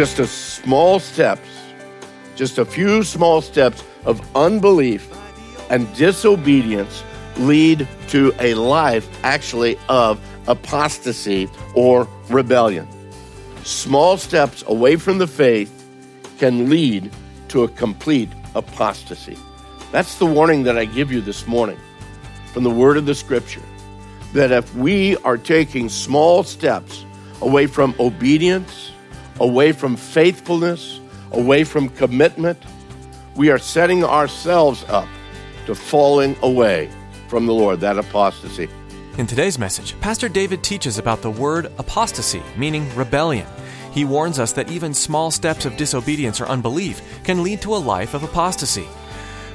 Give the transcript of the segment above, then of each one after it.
just a small steps, just a few small steps of unbelief and disobedience lead to a life actually of apostasy or rebellion. Small steps away from the faith can lead to a complete apostasy. That's the warning that I give you this morning from the word of the scripture that if we are taking small steps away from obedience, away from faithfulness, away from commitment, we are setting ourselves up to falling away from the Lord, that apostasy. In today's message, Pastor David teaches about the word apostasy, meaning rebellion. He warns us that even small steps of disobedience or unbelief can lead to a life of apostasy.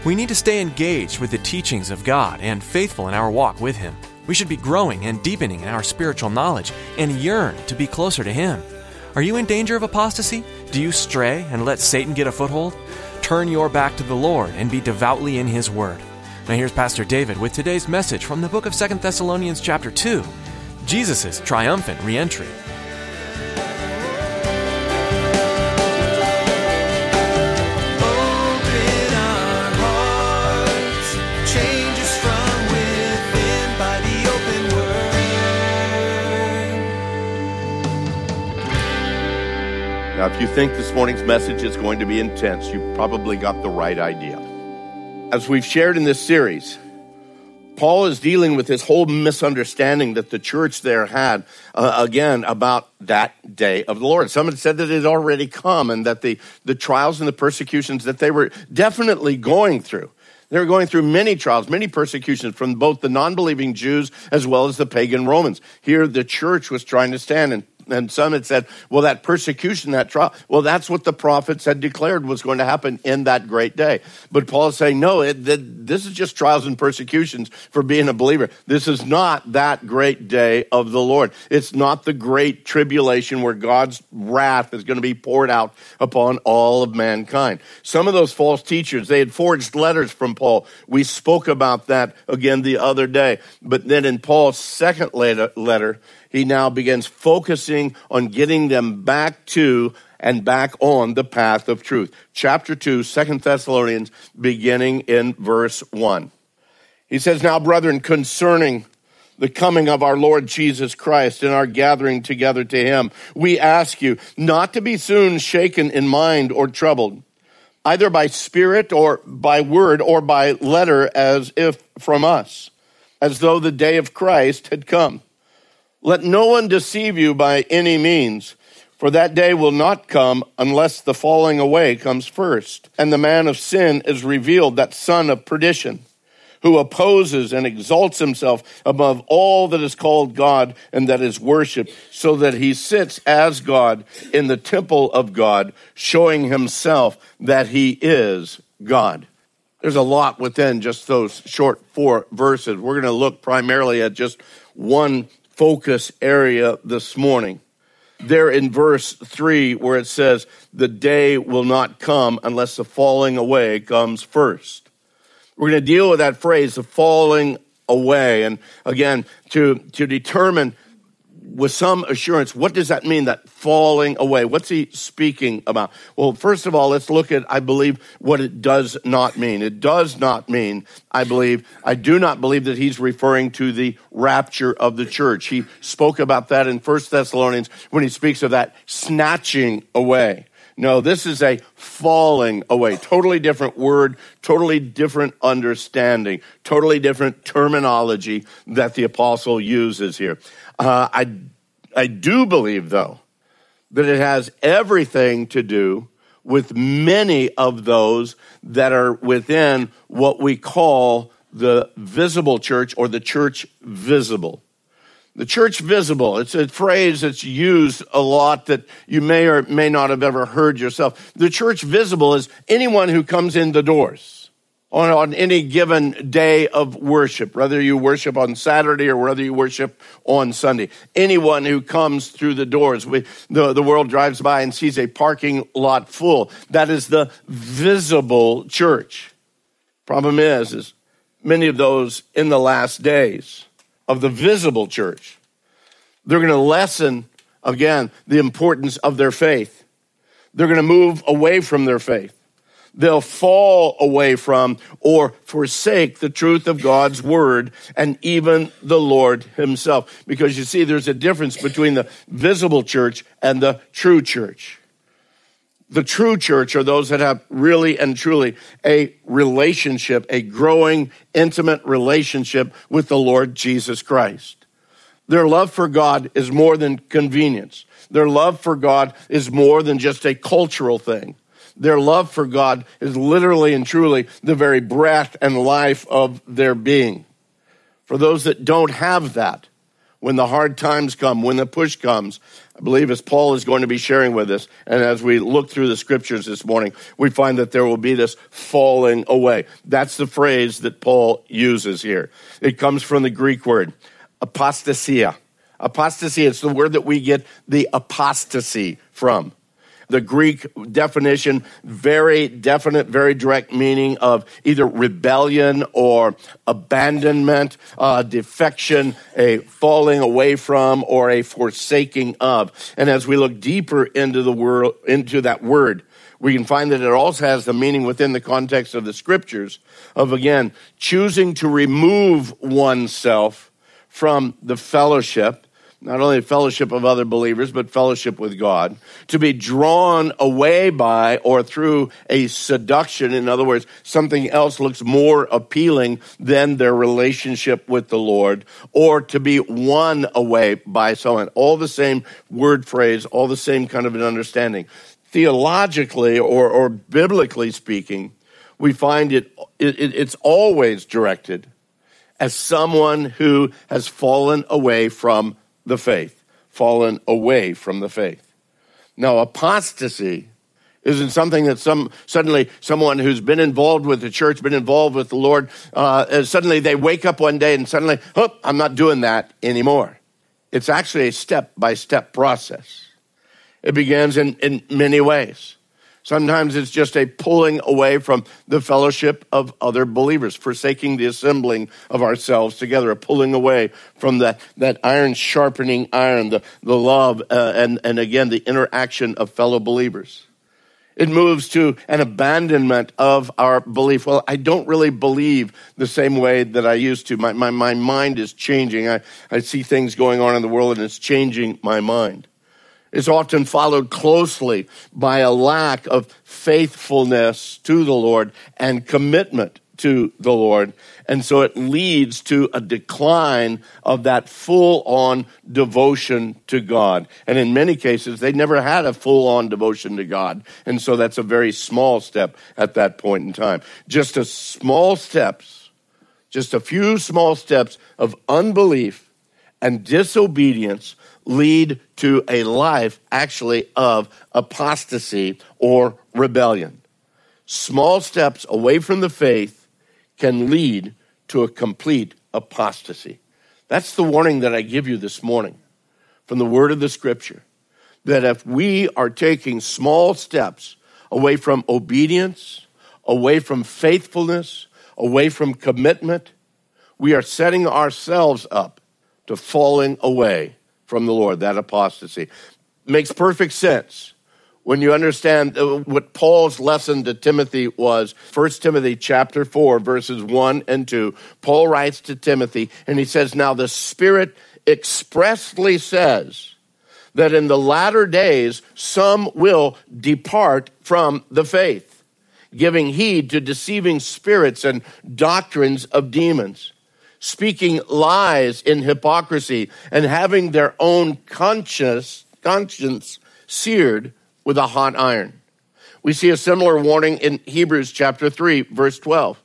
We need to stay engaged with the teachings of God and faithful in our walk with Him. We should be growing and deepening in our spiritual knowledge and yearn to be closer to Him. Are you in danger of apostasy? Do you stray and let Satan get a foothold? Turn your back to the Lord and be devoutly in His Word. Now here's Pastor David with today's message from the book of 2 Thessalonians chapter 2, Jesus' triumphant reentry. Open Now, if you think this morning's message is going to be intense, you probably got the right idea. As we've shared in this series, Paul is dealing with this whole misunderstanding that the church there had, uh, again, about that day of the Lord. Some had said that it had already come and that the, the trials and the persecutions that they were definitely going through. They were going through many trials, many persecutions from both the non believing Jews as well as the pagan Romans. Here, the church was trying to stand and and some had said, well, that persecution, that trial, well, that's what the prophets had declared was going to happen in that great day. But Paul is saying, no, it, this is just trials and persecutions for being a believer. This is not that great day of the Lord. It's not the great tribulation where God's wrath is going to be poured out upon all of mankind. Some of those false teachers, they had forged letters from Paul. We spoke about that again the other day. But then in Paul's second letter he now begins focusing on getting them back to and back on the path of truth. Chapter 2, 2 Thessalonians, beginning in verse 1. He says, Now, brethren, concerning the coming of our Lord Jesus Christ and our gathering together to him, we ask you not to be soon shaken in mind or troubled, either by spirit or by word or by letter, as if from us, as though the day of Christ had come. Let no one deceive you by any means, for that day will not come unless the falling away comes first, and the man of sin is revealed, that son of perdition, who opposes and exalts himself above all that is called God and that is worshiped, so that he sits as God in the temple of God, showing himself that he is God. There's a lot within just those short four verses. We're going to look primarily at just one focus area this morning. There in verse 3, where it says, The day will not come unless the falling away comes first. We're going to deal with that phrase, the falling away. And again, to, to determine with some assurance, what does that mean, that falling away? What's he speaking about? Well, first of all, let's look at, I believe, what it does not mean. It does not mean, I believe, I do not believe that he's referring to the rapture of the church. He spoke about that in First Thessalonians when he speaks of that snatching away. No, this is a falling away. Totally different word, totally different understanding, totally different terminology that the apostle uses here. Uh, I, I do believe, though, that it has everything to do with many of those that are within what we call the visible church or the church visible. The church visible, it's a phrase that's used a lot that you may or may not have ever heard yourself. The church visible is anyone who comes in the doors on, on any given day of worship, whether you worship on Saturday or whether you worship on Sunday. Anyone who comes through the doors, we, the, the world drives by and sees a parking lot full. That is the visible church. Problem is, is many of those in the last days of the visible church. They're going to lessen, again, the importance of their faith. They're going to move away from their faith. They'll fall away from or forsake the truth of God's word and even the Lord himself. Because you see, there's a difference between the visible church and the true church. The true church are those that have really and truly a relationship, a growing, intimate relationship with the Lord Jesus Christ. Their love for God is more than convenience. Their love for God is more than just a cultural thing. Their love for God is literally and truly the very breath and life of their being. For those that don't have that, when the hard times come, when the push comes, I believe as Paul is going to be sharing with us, and as we look through the scriptures this morning, we find that there will be this falling away. That's the phrase that Paul uses here. It comes from the Greek word apostasia. Apostasy, it's the word that we get the apostasy from the Greek definition, very definite, very direct meaning of either rebellion or abandonment, uh, defection, a falling away from, or a forsaking of. And as we look deeper into the world, into that word, we can find that it also has the meaning within the context of the scriptures of again choosing to remove oneself from the fellowship not only fellowship of other believers, but fellowship with God, to be drawn away by or through a seduction. In other words, something else looks more appealing than their relationship with the Lord, or to be won away by someone. All the same word phrase, all the same kind of an understanding. Theologically or, or biblically speaking, we find it, it it's always directed as someone who has fallen away from the faith, fallen away from the faith. Now, apostasy isn't something that some suddenly someone who's been involved with the church, been involved with the Lord, uh, suddenly they wake up one day and suddenly, oh, I'm not doing that anymore. It's actually a step by step process. It begins in, in many ways. Sometimes it's just a pulling away from the fellowship of other believers, forsaking the assembling of ourselves together, a pulling away from that, that iron sharpening iron, the, the love, uh, and, and again, the interaction of fellow believers. It moves to an abandonment of our belief. Well, I don't really believe the same way that I used to. My, my, my mind is changing. I, I see things going on in the world and it's changing my mind is often followed closely by a lack of faithfulness to the Lord and commitment to the Lord. And so it leads to a decline of that full on devotion to God. And in many cases, they never had a full on devotion to God. And so that's a very small step at that point in time. Just a small steps, just a few small steps of unbelief and disobedience lead to a life actually of apostasy or rebellion. Small steps away from the faith can lead to a complete apostasy. That's the warning that I give you this morning from the word of the scripture. That if we are taking small steps away from obedience, away from faithfulness, away from commitment, we are setting ourselves up to falling away from the Lord, that apostasy. Makes perfect sense when you understand what Paul's lesson to Timothy was. 1 Timothy chapter 4 verses 1 and 2. Paul writes to Timothy and he says, "Now the Spirit expressly says that in the latter days some will depart from the faith, giving heed to deceiving spirits and doctrines of demons." Speaking lies in hypocrisy, and having their own conscience, conscience seared with a hot iron. We see a similar warning in Hebrews chapter 3, verse 12.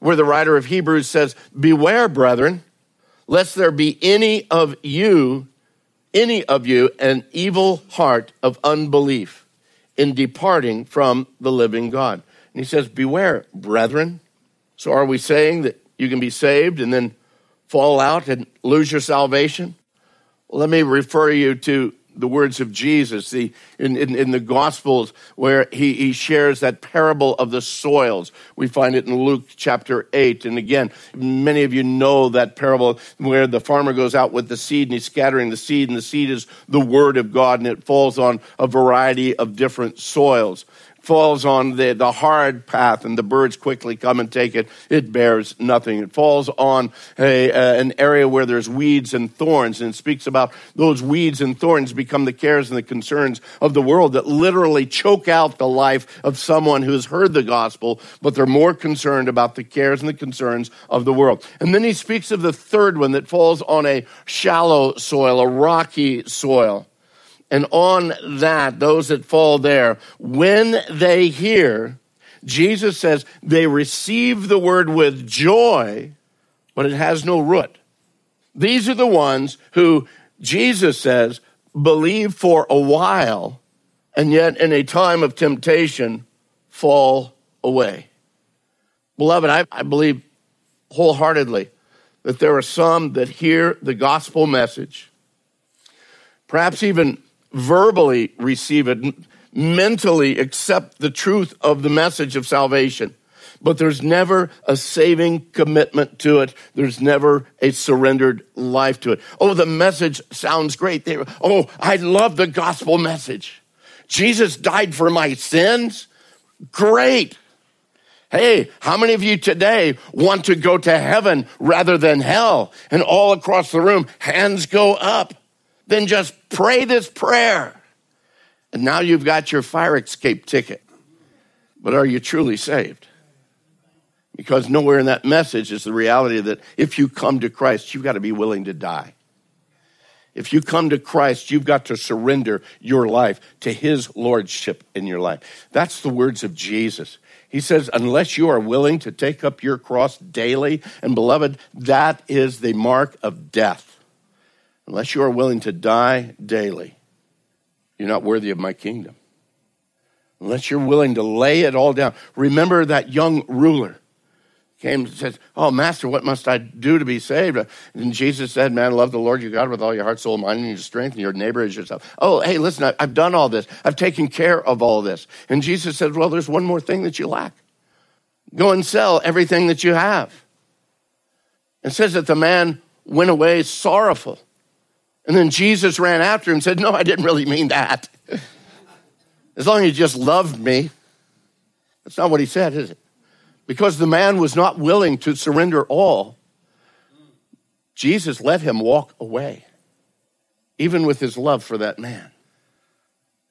where the writer of Hebrews says, Beware, brethren, lest there be any of you, any of you, an evil heart of unbelief in departing from the living God. And he says, Beware, brethren. So are we saying that you can be saved and then fall out and lose your salvation? Let me refer you to the words of Jesus the, in, in, in, the Gospels where he, he shares that parable of the soils. We find it in Luke chapter 8. And again, many of you know that parable where the farmer goes out with the seed and he's scattering the seed, and the seed is the Word of God, and it falls on a variety of different soils falls on the, the hard path and the birds quickly come and take it, it bears nothing. It falls on a, uh, an area where there's weeds and thorns and it speaks about those weeds and thorns become the cares and the concerns of the world that literally choke out the life of someone who has heard the gospel, but they're more concerned about the cares and the concerns of the world. And then he speaks of the third one that falls on a shallow soil, a rocky soil. And on that, those that fall there, when they hear, Jesus says they receive the word with joy, but it has no root. These are the ones who Jesus says believe for a while, and yet in a time of temptation fall away. Beloved, I, I believe wholeheartedly that there are some that hear the gospel message, perhaps even verbally receive it, mentally accept the truth of the message of salvation. But there's never a saving commitment to it. There's never a surrendered life to it. Oh, the message sounds great. They, oh, I love the gospel message. Jesus died for my sins. Great. Hey, how many of you today want to go to heaven rather than hell? And all across the room, hands go up then just pray this prayer. And now you've got your fire escape ticket. But are you truly saved? Because nowhere in that message is the reality that if you come to Christ, you've got to be willing to die. If you come to Christ, you've got to surrender your life to his lordship in your life. That's the words of Jesus. He says, unless you are willing to take up your cross daily, and beloved, that is the mark of death unless you are willing to die daily, you're not worthy of my kingdom. Unless you're willing to lay it all down. Remember that young ruler came and said, Oh, Master, what must I do to be saved? And Jesus said, Man, love the Lord your God with all your heart, soul, mind, and your strength, and your neighbor as yourself. Oh, hey, listen, I've done all this. I've taken care of all this. And Jesus said, Well, there's one more thing that you lack. Go and sell everything that you have. It says that the man went away sorrowful and then Jesus ran after him and said, No, I didn't really mean that. As long as you just loved me. That's not what he said, is it? Because the man was not willing to surrender all, Jesus let him walk away, even with his love for that man.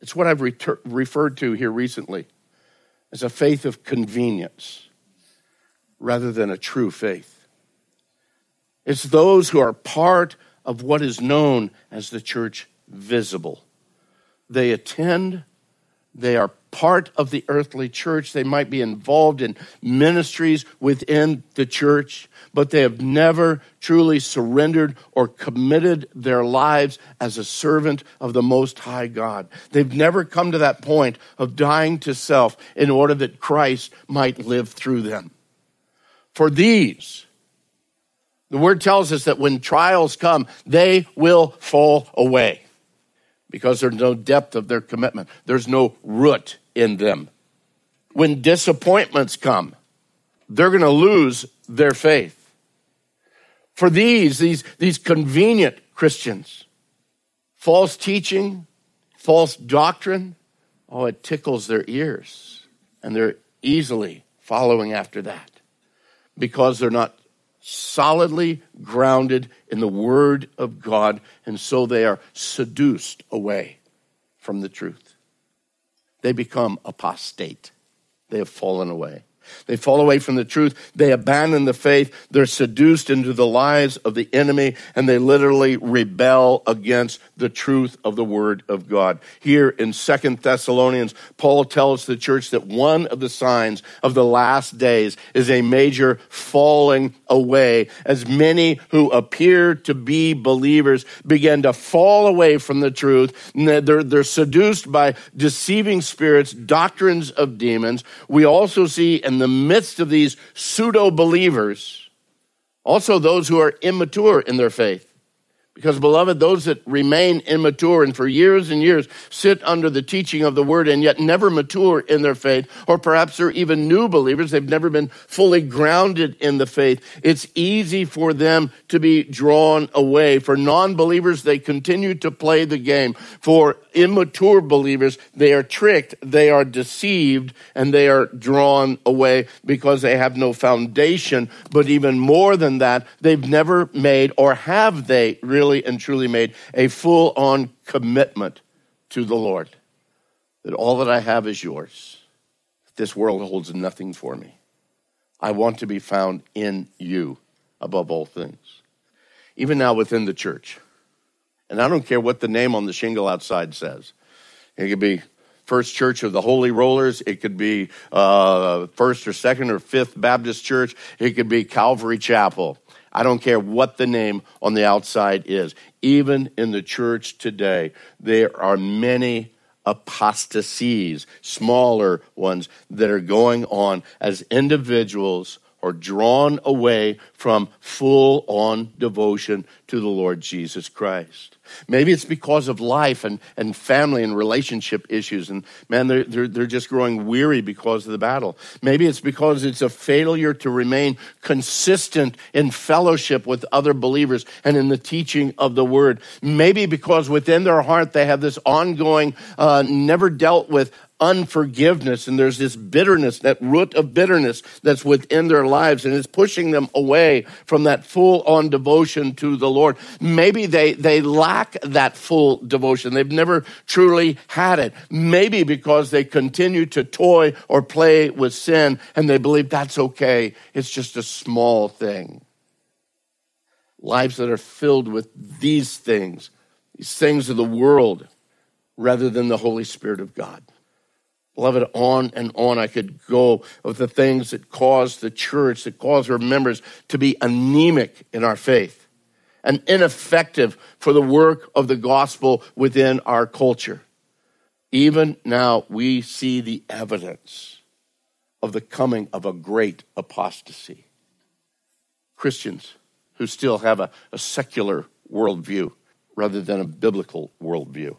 It's what I've referred to here recently as a faith of convenience rather than a true faith. It's those who are part of what is known as the church visible. They attend, they are part of the earthly church, they might be involved in ministries within the church, but they have never truly surrendered or committed their lives as a servant of the Most High God. They've never come to that point of dying to self in order that Christ might live through them. For these, the word tells us that when trials come, they will fall away because there's no depth of their commitment, there's no root in them. When disappointments come, they're going to lose their faith. For these, these, these convenient Christians, false teaching, false doctrine, oh, it tickles their ears. And they're easily following after that because they're not solidly grounded in the Word of God, and so they are seduced away from the truth. They become apostate. They have fallen away. They fall away from the truth. They abandon the faith. They're seduced into the lies of the enemy and they literally rebel against the truth of the word of God. Here in Second Thessalonians, Paul tells the church that one of the signs of the last days is a major falling away as many who appear to be believers begin to fall away from the truth. They're, they're seduced by deceiving spirits, doctrines of demons. We also see in the midst of these pseudo believers, also those who are immature in their faith. Because, beloved, those that remain immature and for years and years sit under the teaching of the word and yet never mature in their faith, or perhaps they're even new believers, they've never been fully grounded in the faith, it's easy for them to be drawn away. For non believers, they continue to play the game. For immature believers, they are tricked, they are deceived, and they are drawn away because they have no foundation. But even more than that, they've never made, or have they really? Really and truly made a full on commitment to the Lord. That all that I have is yours. This world holds nothing for me. I want to be found in you above all things. Even now within the church. And I don't care what the name on the shingle outside says. It could be First Church of the Holy Rollers. It could be uh, First or Second or Fifth Baptist Church. It could be Calvary Chapel. I don't care what the name on the outside is. Even in the church today, there are many apostasies, smaller ones, that are going on as individuals are drawn away from full on devotion to the Lord Jesus Christ. Maybe it's because of life and, and family and relationship issues. And man, they're, they're, they're just growing weary because of the battle. Maybe it's because it's a failure to remain consistent in fellowship with other believers and in the teaching of the word. Maybe because within their heart they have this ongoing, uh, never dealt with unforgiveness and there's this bitterness, that root of bitterness that's within their lives and it's pushing them away from that full on devotion to the Lord. Maybe they, they lack that full devotion. They've never truly had it. Maybe because they continue to toy or play with sin and they believe that's okay. It's just a small thing. Lives that are filled with these things, these things of the world rather than the Holy Spirit of God. Beloved, on and on I could go of the things that cause the church, that cause our members to be anemic in our faith and ineffective for the work of the gospel within our culture. Even now, we see the evidence of the coming of a great apostasy. Christians who still have a, a secular worldview rather than a biblical worldview.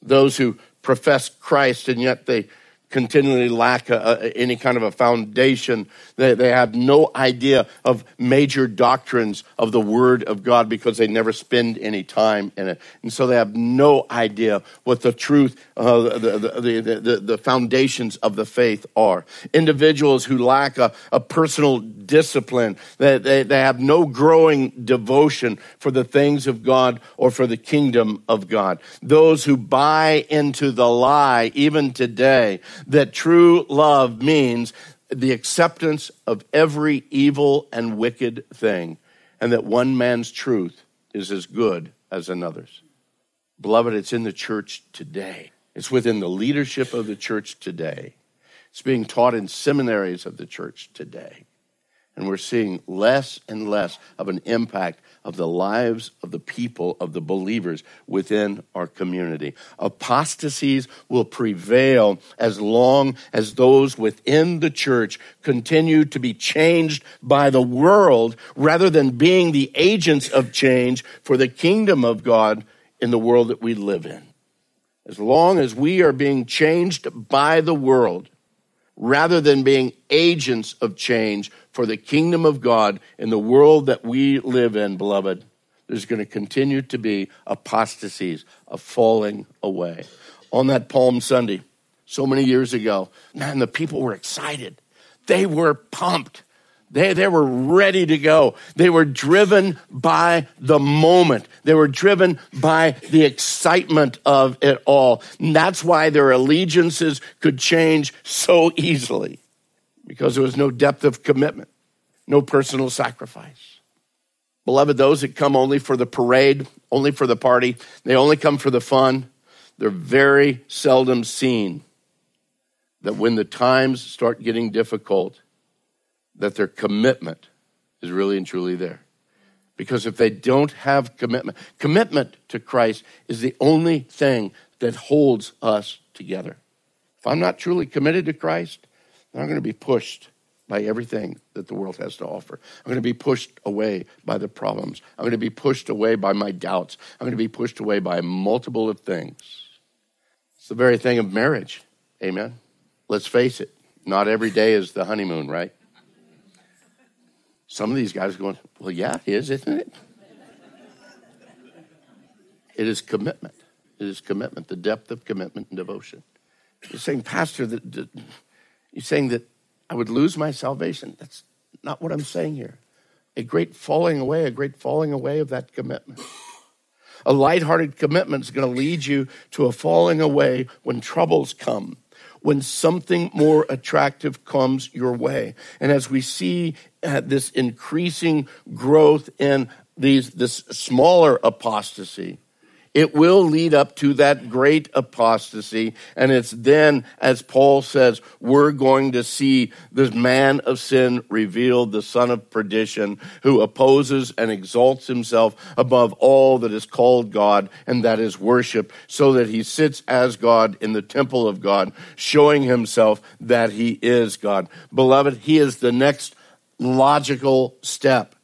Those who profess Christ and yet they continually lack a, a, any kind of a foundation. They, they have no idea of major doctrines of the Word of God because they never spend any time in it. And so they have no idea what the truth, uh, the, the, the, the, foundations of the faith are. Individuals who lack a, a personal discipline, they, they, they have no growing devotion for the things of God or for the kingdom of God. Those who buy into the lie, even today, that true love means the acceptance of every evil and wicked thing, and that one man's truth is as good as another's. Beloved, it's in the church today. It's within the leadership of the church today. It's being taught in seminaries of the church today. And we're seeing less and less of an impact of the lives of the people, of the believers within our community. Apostasies will prevail as long as those within the church continue to be changed by the world rather than being the agents of change for the kingdom of God in the world that we live in. As long as we are being changed by the world rather than being agents of change for the kingdom of God in the world that we live in, beloved, there's going to continue to be apostasies, a falling away. On that Palm Sunday, so many years ago, man, the people were excited. They were pumped. They, they were ready to go. They were driven by the moment. They were driven by the excitement of it all. And that's why their allegiances could change so easily. because there was no depth of commitment, no personal sacrifice. Beloved, those that come only for the parade, only for the party, they only come for the fun, they're very seldom seen. That when the times start getting difficult, that their commitment is really and truly there. Because if they don't have commitment, commitment to Christ is the only thing that holds us together. If I'm not truly committed to Christ, then I'm going to be pushed by everything that the world has to offer. I'm going to be pushed away by the problems. I'm going to be pushed away by my doubts. I'm going to be pushed away by multiple of things. It's the very thing of marriage. Amen. Let's face it, not every day is the honeymoon, right? Some of these guys are going, well, yeah, it is, isn't it? It is commitment. It is commitment, the depth of commitment and devotion. You're saying, Pastor, that, that you're saying that I would lose my salvation. That's not what I'm saying here. A great falling away, a great falling away of that commitment. A lighthearted commitment is going to lead you to a falling away when troubles come, when something more attractive comes your way. And as we see uh, this increasing growth in these, this smaller apostasy, it will lead up to that great apostasy. And it's then, as Paul says, we're going to see this man of sin revealed, the son of perdition, who opposes and exalts himself above all that is called God and that is worship, so that he sits as God in the temple of God, showing himself that he is God. Beloved, he is the next logical step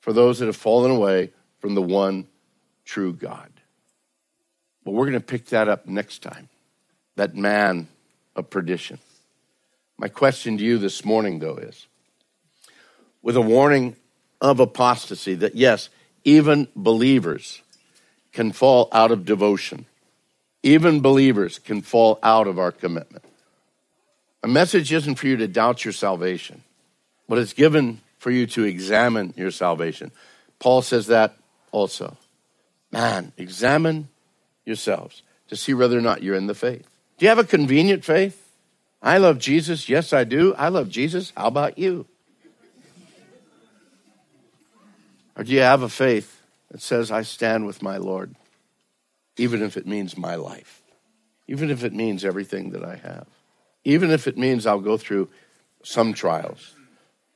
for those that have fallen away from the one true God. But we're going to pick that up next time. That man of perdition. My question to you this morning, though, is with a warning of apostasy that, yes, even believers can fall out of devotion, even believers can fall out of our commitment. A message isn't for you to doubt your salvation, but it's given for you to examine your salvation. Paul says that also. Man, examine yourselves to see whether or not you're in the faith. Do you have a convenient faith? I love Jesus. Yes, I do. I love Jesus. How about you? Or do you have a faith that says, I stand with my Lord, even if it means my life, even if it means everything that I have, even if it means I'll go through some trials,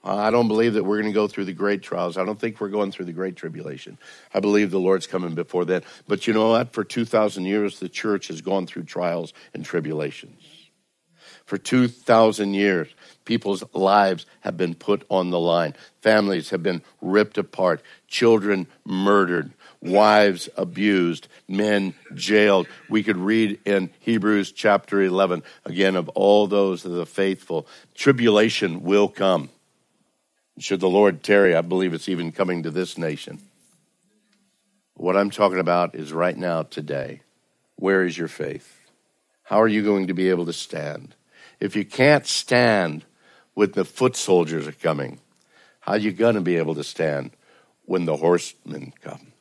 Uh, I don't believe that we're going to go through the great trials. I don't think we're going through the great tribulation. I believe the Lord's coming before that. But you know what? For 2,000 years, the church has gone through trials and tribulations. For 2,000 years, people's lives have been put on the line. Families have been ripped apart, children murdered, wives abused, men jailed. We could read in Hebrews chapter 11 again of all those that are faithful. Tribulation will come. Should the Lord tarry, I believe it's even coming to this nation. What I'm talking about is right now, today. Where is your faith? How are you going to be able to stand? If you can't stand when the foot soldiers are coming, how are you going to be able to stand when the horsemen come?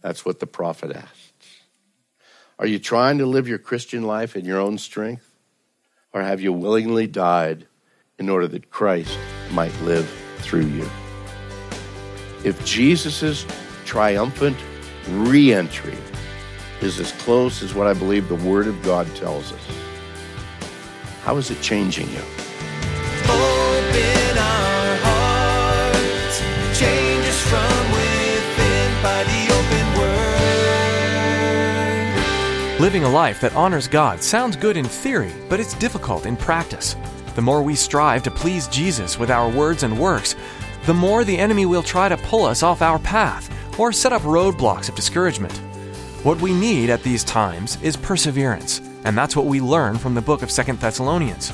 That's what the prophet asks. Are you trying to live your Christian life in your own strength? Or have you willingly died in order that Christ might live through you. If Jesus' triumphant re entry is as close as what I believe the Word of God tells us, how is it changing you? Open our hearts, change us from within by the open word. Living a life that honors God sounds good in theory, but it's difficult in practice. The more we strive to please Jesus with our words and works, the more the enemy will try to pull us off our path or set up roadblocks of discouragement. What we need at these times is perseverance, and that's what we learn from the book of Second Thessalonians.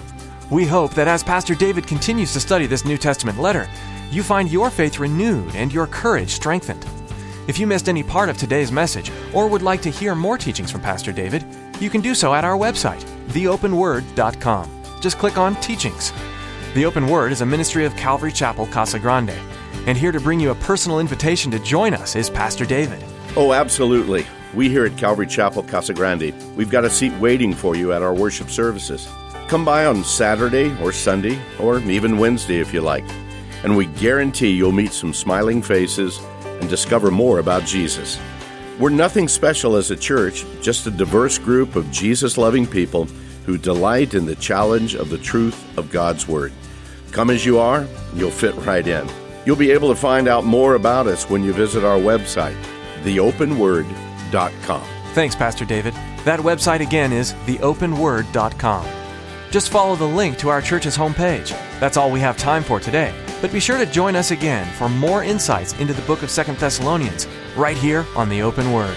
We hope that as Pastor David continues to study this New Testament letter, you find your faith renewed and your courage strengthened. If you missed any part of today's message or would like to hear more teachings from Pastor David, you can do so at our website, theopenword.com just click on Teachings. The Open Word is a ministry of Calvary Chapel, Casa Grande. And here to bring you a personal invitation to join us is Pastor David. Oh, absolutely. We here at Calvary Chapel, Casa Grande, we've got a seat waiting for you at our worship services. Come by on Saturday or Sunday, or even Wednesday if you like, and we guarantee you'll meet some smiling faces and discover more about Jesus. We're nothing special as a church, just a diverse group of Jesus loving people who delight in the challenge of the truth of God's Word. Come as you are, you'll fit right in. You'll be able to find out more about us when you visit our website, theopenword.com. Thanks, Pastor David. That website again is theopenword.com. Just follow the link to our church's homepage. That's all we have time for today. But be sure to join us again for more insights into the book of Second Thessalonians right here on the Open Word.